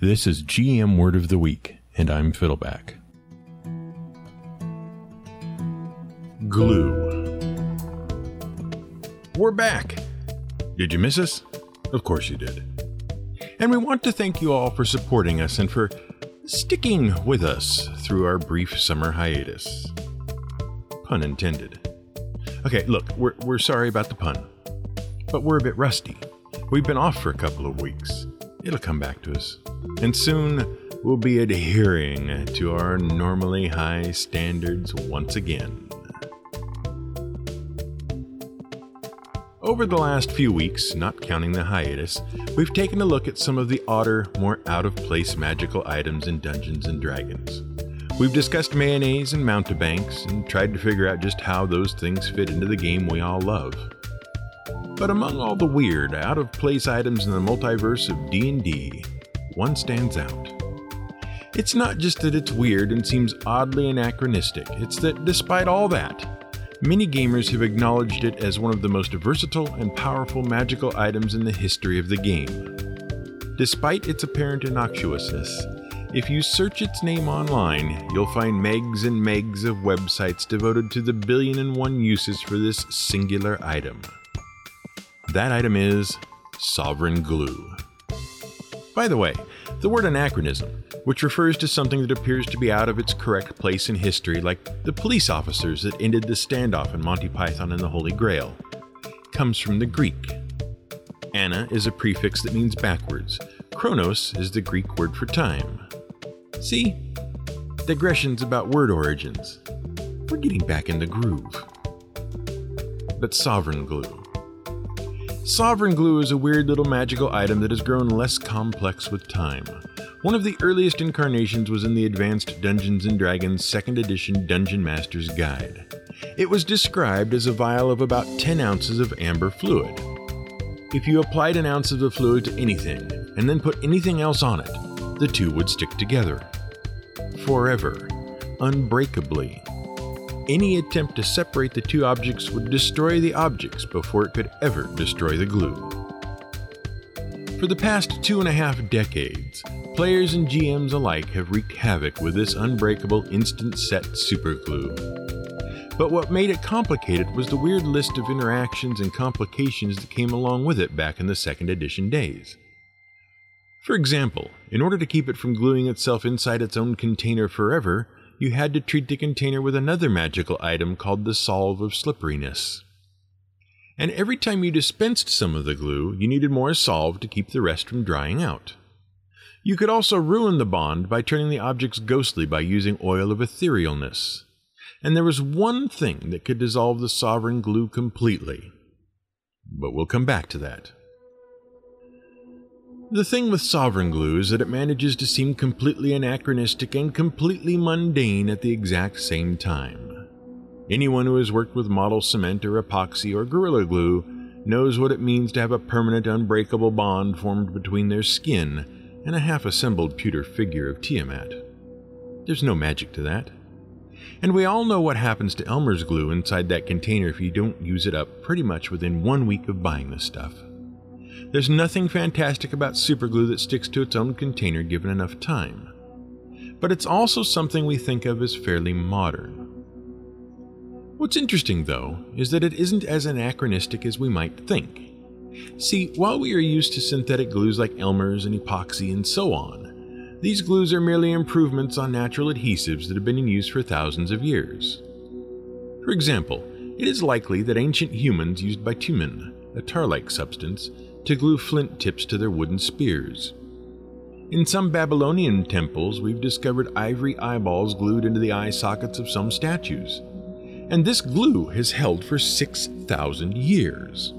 This is GM Word of the Week, and I'm Fiddleback. Glue. We're back! Did you miss us? Of course you did. And we want to thank you all for supporting us and for sticking with us through our brief summer hiatus. Pun intended. Okay, look, we're, we're sorry about the pun, but we're a bit rusty. We've been off for a couple of weeks. It'll come back to us. And soon we'll be adhering to our normally high standards once again. Over the last few weeks, not counting the hiatus, we've taken a look at some of the odder, more out of place magical items in Dungeons and Dragons. We've discussed mayonnaise and mountebanks and tried to figure out just how those things fit into the game we all love. But among all the weird, out of place items in the multiverse of D&D, one stands out. It's not just that it's weird and seems oddly anachronistic, it's that despite all that, many gamers have acknowledged it as one of the most versatile and powerful magical items in the history of the game. Despite its apparent innocuousness, if you search its name online, you'll find megs and megs of websites devoted to the billion and one uses for this singular item. That item is Sovereign Glue. By the way, the word anachronism, which refers to something that appears to be out of its correct place in history, like the police officers that ended the standoff in Monty Python and the Holy Grail, comes from the Greek. Ana is a prefix that means backwards. Chronos is the Greek word for time. See? Digressions about word origins. We're getting back in the groove. But sovereign glue. Sovereign glue is a weird little magical item that has grown less complex with time. One of the earliest incarnations was in the Advanced Dungeons and Dragons 2nd Edition Dungeon Master's Guide. It was described as a vial of about 10 ounces of amber fluid. If you applied an ounce of the fluid to anything, and then put anything else on it, the two would stick together. Forever. Unbreakably. Any attempt to separate the two objects would destroy the objects before it could ever destroy the glue. For the past two and a half decades, players and GMs alike have wreaked havoc with this unbreakable instant set superglue. But what made it complicated was the weird list of interactions and complications that came along with it back in the second edition days. For example, in order to keep it from gluing itself inside its own container forever, you had to treat the container with another magical item called the Salve of Slipperiness. And every time you dispensed some of the glue, you needed more salve to keep the rest from drying out. You could also ruin the bond by turning the objects ghostly by using oil of etherealness. And there was one thing that could dissolve the sovereign glue completely. But we'll come back to that. The thing with sovereign glue is that it manages to seem completely anachronistic and completely mundane at the exact same time. Anyone who has worked with model cement or epoxy or gorilla glue knows what it means to have a permanent unbreakable bond formed between their skin and a half assembled pewter figure of Tiamat. There's no magic to that. And we all know what happens to Elmer's glue inside that container if you don't use it up pretty much within one week of buying the stuff. There's nothing fantastic about superglue that sticks to its own container given enough time. But it's also something we think of as fairly modern. What's interesting, though, is that it isn't as anachronistic as we might think. See, while we are used to synthetic glues like Elmer's and epoxy and so on, these glues are merely improvements on natural adhesives that have been in use for thousands of years. For example, it is likely that ancient humans used bitumen, a tar like substance, to glue flint tips to their wooden spears. In some Babylonian temples, we've discovered ivory eyeballs glued into the eye sockets of some statues. And this glue has held for 6,000 years.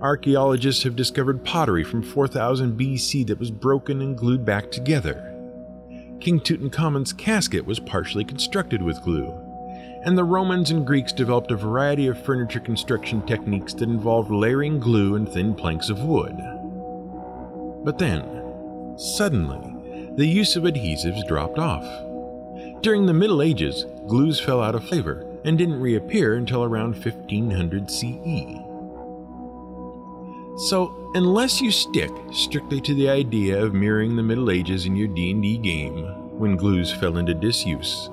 Archaeologists have discovered pottery from 4000 BC that was broken and glued back together. King Tutankhamun's casket was partially constructed with glue, and the Romans and Greeks developed a variety of furniture construction techniques that involved layering glue and thin planks of wood. But then, suddenly, the use of adhesives dropped off. During the Middle Ages, glues fell out of favor and didn't reappear until around 1500 CE. So, unless you stick strictly to the idea of mirroring the Middle Ages in your D&D game when glues fell into disuse,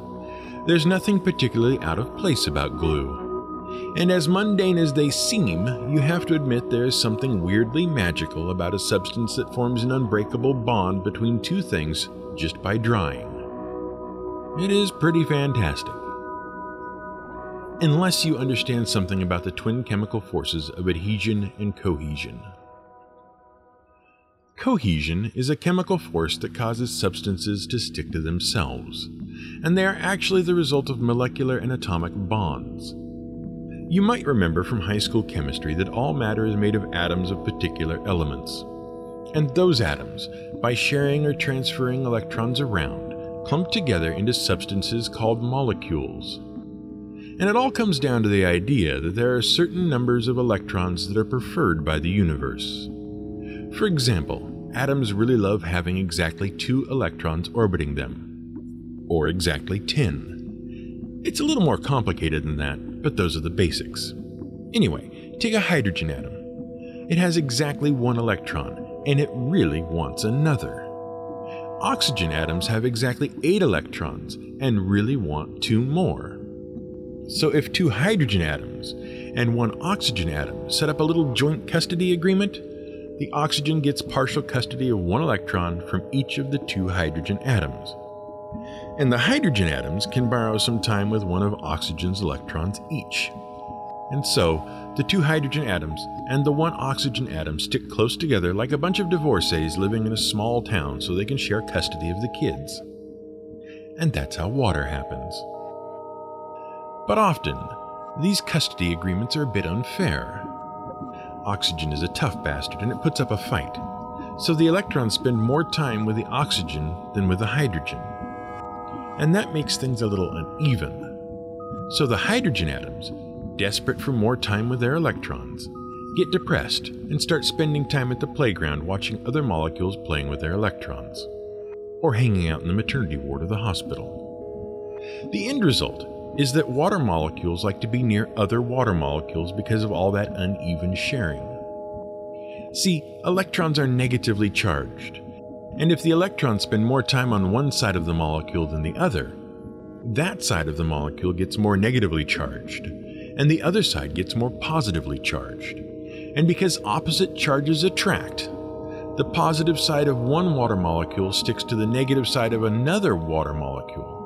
there's nothing particularly out of place about glue. And as mundane as they seem, you have to admit there is something weirdly magical about a substance that forms an unbreakable bond between two things just by drying. It is pretty fantastic. Unless you understand something about the twin chemical forces of adhesion and cohesion. Cohesion is a chemical force that causes substances to stick to themselves, and they are actually the result of molecular and atomic bonds. You might remember from high school chemistry that all matter is made of atoms of particular elements. And those atoms, by sharing or transferring electrons around, clump together into substances called molecules. And it all comes down to the idea that there are certain numbers of electrons that are preferred by the universe. For example, atoms really love having exactly two electrons orbiting them, or exactly 10. It's a little more complicated than that, but those are the basics. Anyway, take a hydrogen atom. It has exactly one electron, and it really wants another. Oxygen atoms have exactly 8 electrons and really want two more. So if two hydrogen atoms and one oxygen atom set up a little joint custody agreement, the oxygen gets partial custody of one electron from each of the two hydrogen atoms. And the hydrogen atoms can borrow some time with one of oxygen's electrons each. And so, the two hydrogen atoms and the one oxygen atom stick close together like a bunch of divorcees living in a small town so they can share custody of the kids. And that's how water happens. But often, these custody agreements are a bit unfair. Oxygen is a tough bastard and it puts up a fight, so the electrons spend more time with the oxygen than with the hydrogen. And that makes things a little uneven. So the hydrogen atoms desperate for more time with their electrons, get depressed and start spending time at the playground watching other molecules playing with their electrons, or hanging out in the maternity ward of the hospital. The end result is that water molecules like to be near other water molecules because of all that uneven sharing. See, electrons are negatively charged, and if the electrons spend more time on one side of the molecule than the other, that side of the molecule gets more negatively charged, and the other side gets more positively charged. And because opposite charges attract, the positive side of one water molecule sticks to the negative side of another water molecule.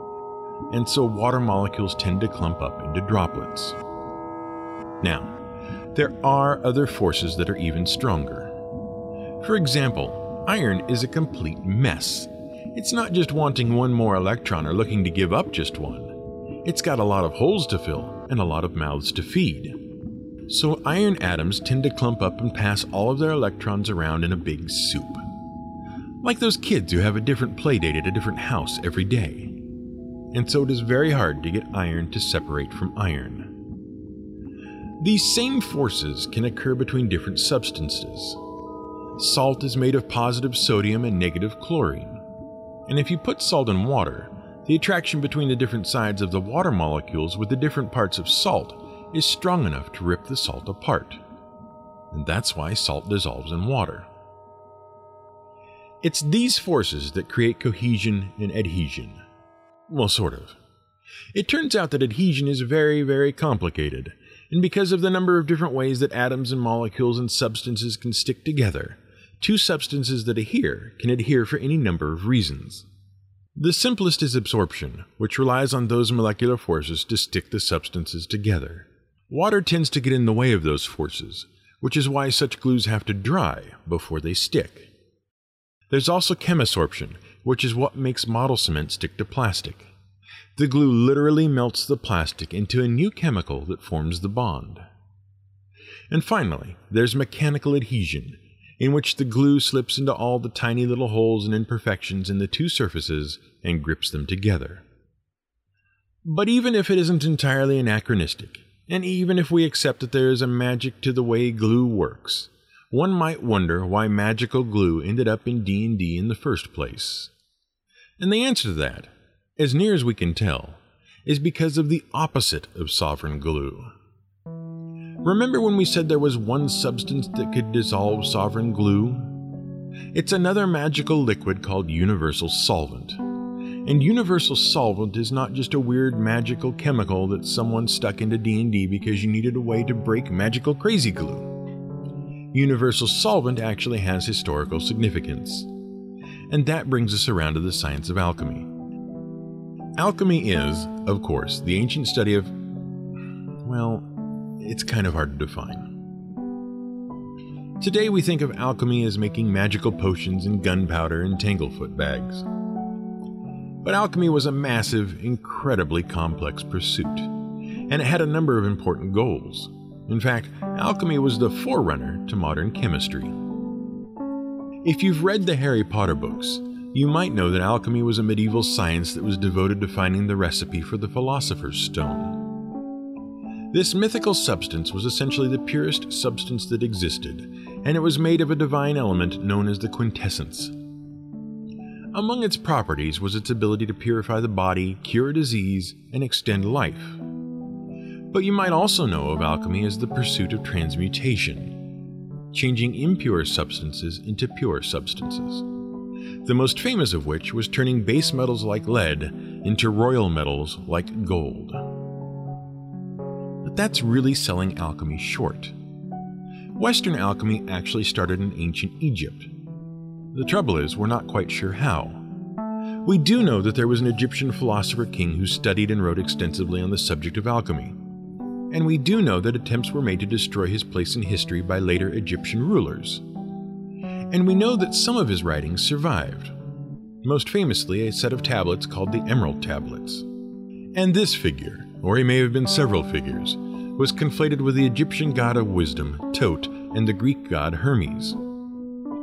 And so water molecules tend to clump up into droplets. Now, there are other forces that are even stronger. For example, iron is a complete mess. It's not just wanting one more electron or looking to give up just one. It's got a lot of holes to fill and a lot of mouths to feed. So iron atoms tend to clump up and pass all of their electrons around in a big soup. Like those kids who have a different playdate at a different house every day. And so it is very hard to get iron to separate from iron. These same forces can occur between different substances. Salt is made of positive sodium and negative chlorine. And if you put salt in water, the attraction between the different sides of the water molecules with the different parts of salt is strong enough to rip the salt apart. And that's why salt dissolves in water. It's these forces that create cohesion and adhesion. Well, sort of. It turns out that adhesion is very, very complicated, and because of the number of different ways that atoms and molecules and substances can stick together, two substances that adhere can adhere for any number of reasons. The simplest is adsorption, which relies on those molecular forces to stick the substances together. Water tends to get in the way of those forces, which is why such glues have to dry before they stick. There's also chemisorption, which is what makes model cement stick to plastic. The glue literally melts the plastic into a new chemical that forms the bond. And finally, there's mechanical adhesion, in which the glue slips into all the tiny little holes and imperfections in the two surfaces and grips them together. But even if it isn't entirely anachronistic, and even if we accept that there is a magic to the way glue works, one might wonder why magical glue ended up in D&D in the first place. And the answer to that, as near as we can tell, is because of the opposite of sovereign glue. Remember when we said there was one substance that could dissolve sovereign glue? It's another magical liquid called universal solvent. And universal solvent is not just a weird magical chemical that someone stuck into D&D because you needed a way to break magical crazy glue. Universal solvent actually has historical significance. And that brings us around to the science of alchemy. Alchemy is, of course, the ancient study of well, it's kind of hard to define. Today we think of alchemy as making magical potions and gunpowder and tanglefoot bags. But alchemy was a massive, incredibly complex pursuit, and it had a number of important goals. In fact, alchemy was the forerunner to modern chemistry. If you've read the Harry Potter books, you might know that alchemy was a medieval science that was devoted to finding the recipe for the Philosopher's Stone. This mythical substance was essentially the purest substance that existed, and it was made of a divine element known as the quintessence. Among its properties was its ability to purify the body, cure disease, and extend life. But you might also know of alchemy as the pursuit of transmutation, changing impure substances into pure substances. The most famous of which was turning base metals like lead into royal metals like gold. But that's really selling alchemy short. Western alchemy actually started in ancient Egypt, the trouble is, we're not quite sure how. We do know that there was an Egyptian philosopher king who studied and wrote extensively on the subject of alchemy. And we do know that attempts were made to destroy his place in history by later Egyptian rulers. And we know that some of his writings survived, most famously a set of tablets called the Emerald Tablets. And this figure, or he may have been several figures, was conflated with the Egyptian god of wisdom, Thoth, and the Greek god Hermes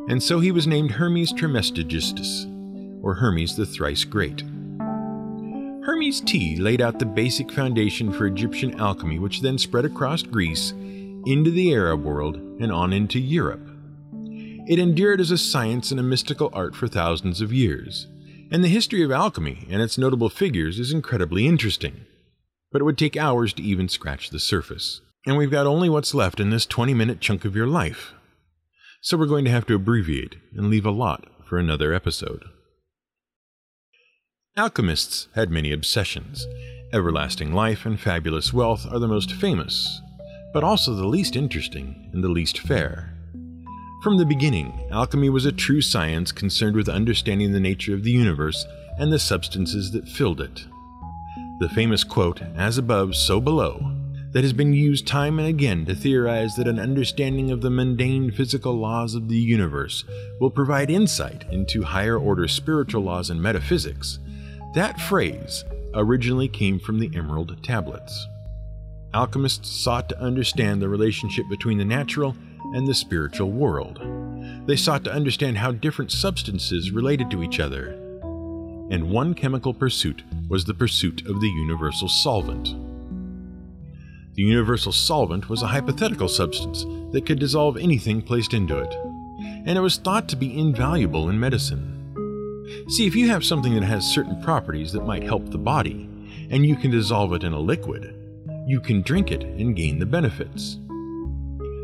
and so he was named Hermes Trismegistus, or Hermes the Thrice Great. Hermes T laid out the basic foundation for Egyptian alchemy, which then spread across Greece, into the Arab world, and on into Europe. It endured as a science and a mystical art for thousands of years, and the history of alchemy and its notable figures is incredibly interesting. But it would take hours to even scratch the surface. And we've got only what's left in this 20 minute chunk of your life so we're going to have to abbreviate and leave a lot for another episode. Alchemists had many obsessions. Everlasting life and fabulous wealth are the most famous, but also the least interesting and the least fair. From the beginning, alchemy was a true science concerned with understanding the nature of the universe and the substances that filled it. The famous quote, as above, so below, that has been used time and again to theorize that an understanding of the mundane physical laws of the universe will provide insight into higher order spiritual laws and metaphysics, that phrase originally came from the Emerald Tablets. Alchemists sought to understand the relationship between the natural and the spiritual world. They sought to understand how different substances related to each other. And one chemical pursuit was the pursuit of the universal solvent. The universal solvent was a hypothetical substance that could dissolve anything placed into it, and it was thought to be invaluable in medicine. See, if you have something that has certain properties that might help the body, and you can dissolve it in a liquid, you can drink it and gain the benefits.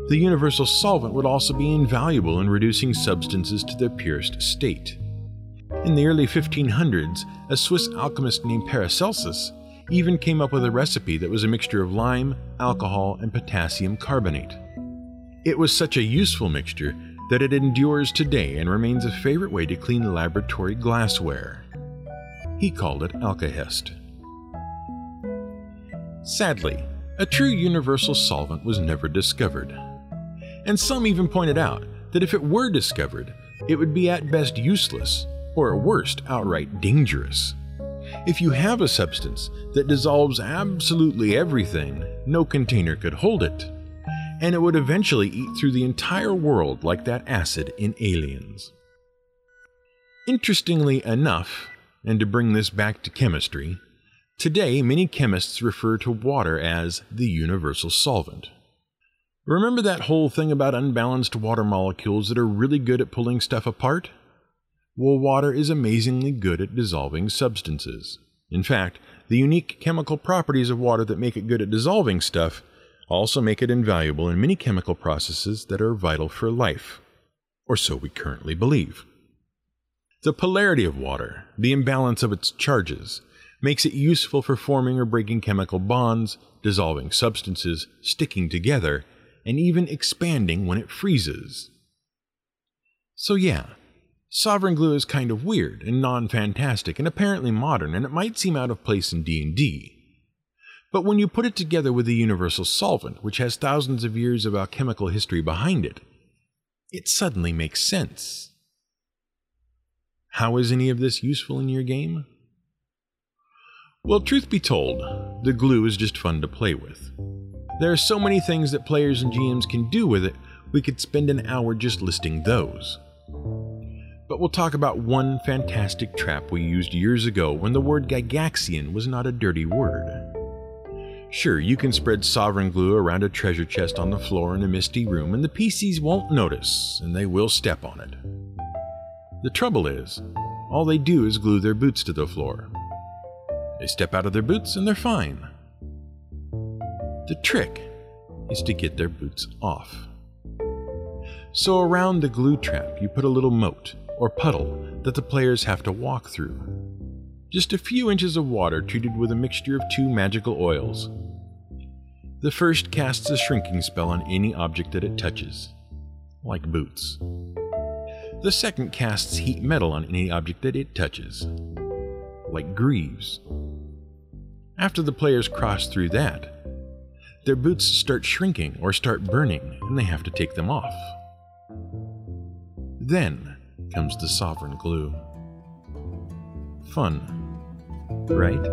The universal solvent would also be invaluable in reducing substances to their purest state. In the early 1500s, a Swiss alchemist named Paracelsus even came up with a recipe that was a mixture of lime, alcohol, and potassium carbonate. It was such a useful mixture that it endures today and remains a favorite way to clean laboratory glassware. He called it alkahest. Sadly, a true universal solvent was never discovered. And some even pointed out that if it were discovered, it would be at best useless, or at worst outright dangerous. If you have a substance that dissolves absolutely everything, no container could hold it. And it would eventually eat through the entire world like that acid in Aliens. Interestingly enough, and to bring this back to chemistry, today many chemists refer to water as the universal solvent. Remember that whole thing about unbalanced water molecules that are really good at pulling stuff apart? Well, water is amazingly good at dissolving substances. In fact, the unique chemical properties of water that make it good at dissolving stuff also make it invaluable in many chemical processes that are vital for life, or so we currently believe. The polarity of water, the imbalance of its charges, makes it useful for forming or breaking chemical bonds, dissolving substances, sticking together, and even expanding when it freezes. So, yeah, sovereign glue is kind of weird and non-fantastic and apparently modern, and it might seem out of place in D&D. But when you put it together with a universal solvent, which has thousands of years of alchemical history behind it, it suddenly makes sense. How is any of this useful in your game? Well, truth be told, the glue is just fun to play with. There are so many things that players and GMs can do with it, we could spend an hour just listing those. But we'll talk about one fantastic trap we used years ago when the word Gygaxian was not a dirty word. Sure, you can spread sovereign glue around a treasure chest on the floor in a misty room, and the PCs won't notice, and they will step on it. The trouble is, all they do is glue their boots to the floor, they step out of their boots and they're fine. The trick is to get their boots off. So around the glue trap, you put a little moat or puddle that the players have to walk through. Just a few inches of water treated with a mixture of two magical oils. The first casts a shrinking spell on any object that it touches, like boots. The second casts heat metal on any object that it touches, like greaves. After the players cross through that, their boots start shrinking or start burning, and they have to take them off. Then comes the sovereign glue. Fun, right?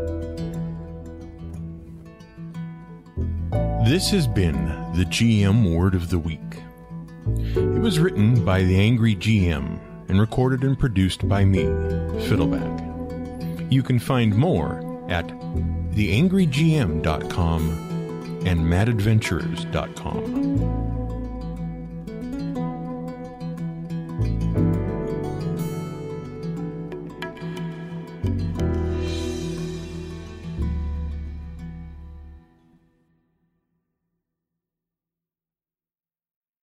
This has been the GM Word of the Week. It was written by the Angry GM and recorded and produced by me, Fiddleback. You can find more at theangrygm.com and madadventurers.com.